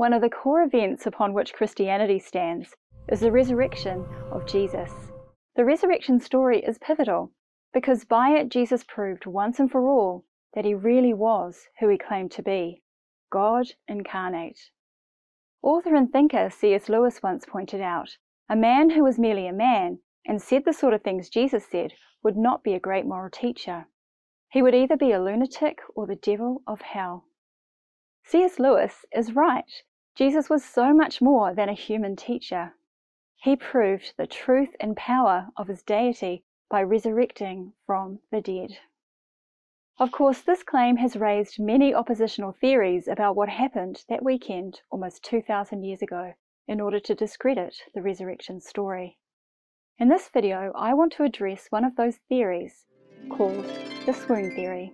One of the core events upon which Christianity stands is the resurrection of Jesus. The resurrection story is pivotal because by it Jesus proved once and for all that he really was who he claimed to be God incarnate. Author and thinker C.S. Lewis once pointed out a man who was merely a man and said the sort of things Jesus said would not be a great moral teacher. He would either be a lunatic or the devil of hell. C.S. Lewis is right. Jesus was so much more than a human teacher. He proved the truth and power of his deity by resurrecting from the dead. Of course, this claim has raised many oppositional theories about what happened that weekend almost 2,000 years ago in order to discredit the resurrection story. In this video, I want to address one of those theories called the swoon theory.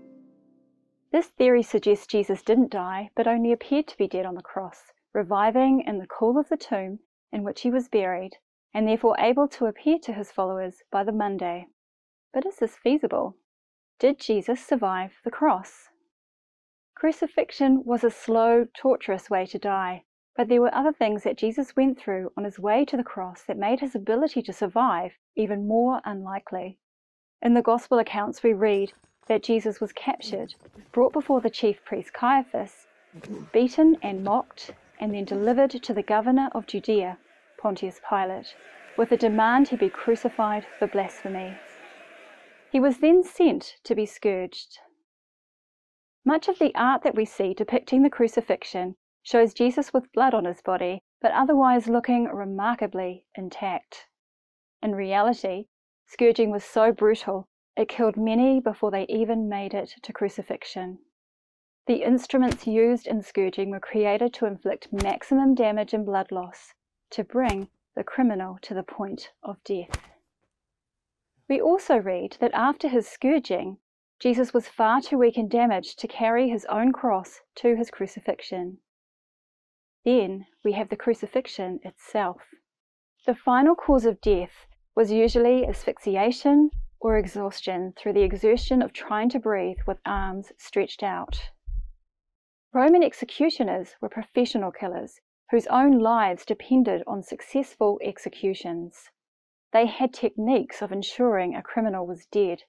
This theory suggests Jesus didn't die, but only appeared to be dead on the cross, reviving in the cool of the tomb in which he was buried, and therefore able to appear to his followers by the Monday. But is this feasible? Did Jesus survive the cross? Crucifixion was a slow, torturous way to die, but there were other things that Jesus went through on his way to the cross that made his ability to survive even more unlikely. In the Gospel accounts, we read that Jesus was captured, brought before the chief priest Caiaphas, beaten and mocked, and then delivered to the governor of Judea, Pontius Pilate, with a demand he be crucified for blasphemy. He was then sent to be scourged. Much of the art that we see depicting the crucifixion shows Jesus with blood on his body, but otherwise looking remarkably intact. In reality, scourging was so brutal it killed many before they even made it to crucifixion. The instruments used in scourging were created to inflict maximum damage and blood loss, to bring the criminal to the point of death. We also read that after his scourging, Jesus was far too weak and damaged to carry his own cross to his crucifixion. Then we have the crucifixion itself. The final cause of death was usually asphyxiation or exhaustion through the exertion of trying to breathe with arms stretched out. Roman executioners were professional killers whose own lives depended on successful executions. They had techniques of ensuring a criminal was dead,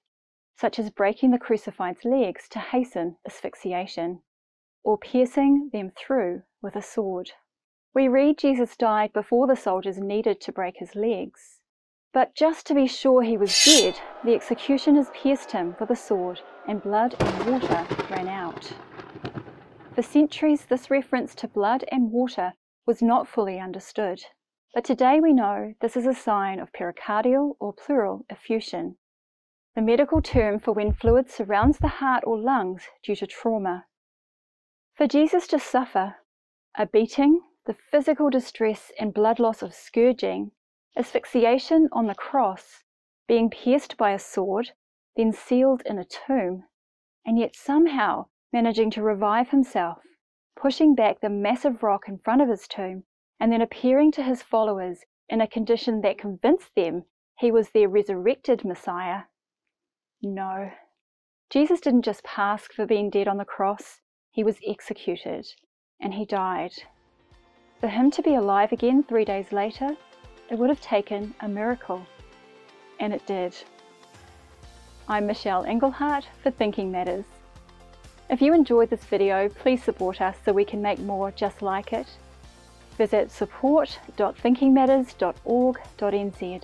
such as breaking the crucified's legs to hasten asphyxiation, or piercing them through with a sword. We read Jesus died before the soldiers needed to break his legs. But just to be sure he was dead, the executioners pierced him with a sword, and blood and water ran out. For centuries, this reference to blood and water was not fully understood. But today we know this is a sign of pericardial or pleural effusion, the medical term for when fluid surrounds the heart or lungs due to trauma. For Jesus to suffer a beating, the physical distress and blood loss of scourging, asphyxiation on the cross, being pierced by a sword, then sealed in a tomb, and yet somehow managing to revive himself, pushing back the massive rock in front of his tomb and then appearing to his followers in a condition that convinced them he was their resurrected Messiah? No. Jesus didn't just pass for being dead on the cross, he was executed, and he died. For him to be alive again three days later, it would have taken a miracle. And it did. I'm Michelle Englehardt for Thinking Matters. If you enjoyed this video, please support us so we can make more just like it visit support.thinkingmatters.org.nz.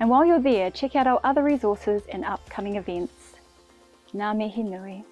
And while you're there, check out our other resources and upcoming events. Ngā mihi nui.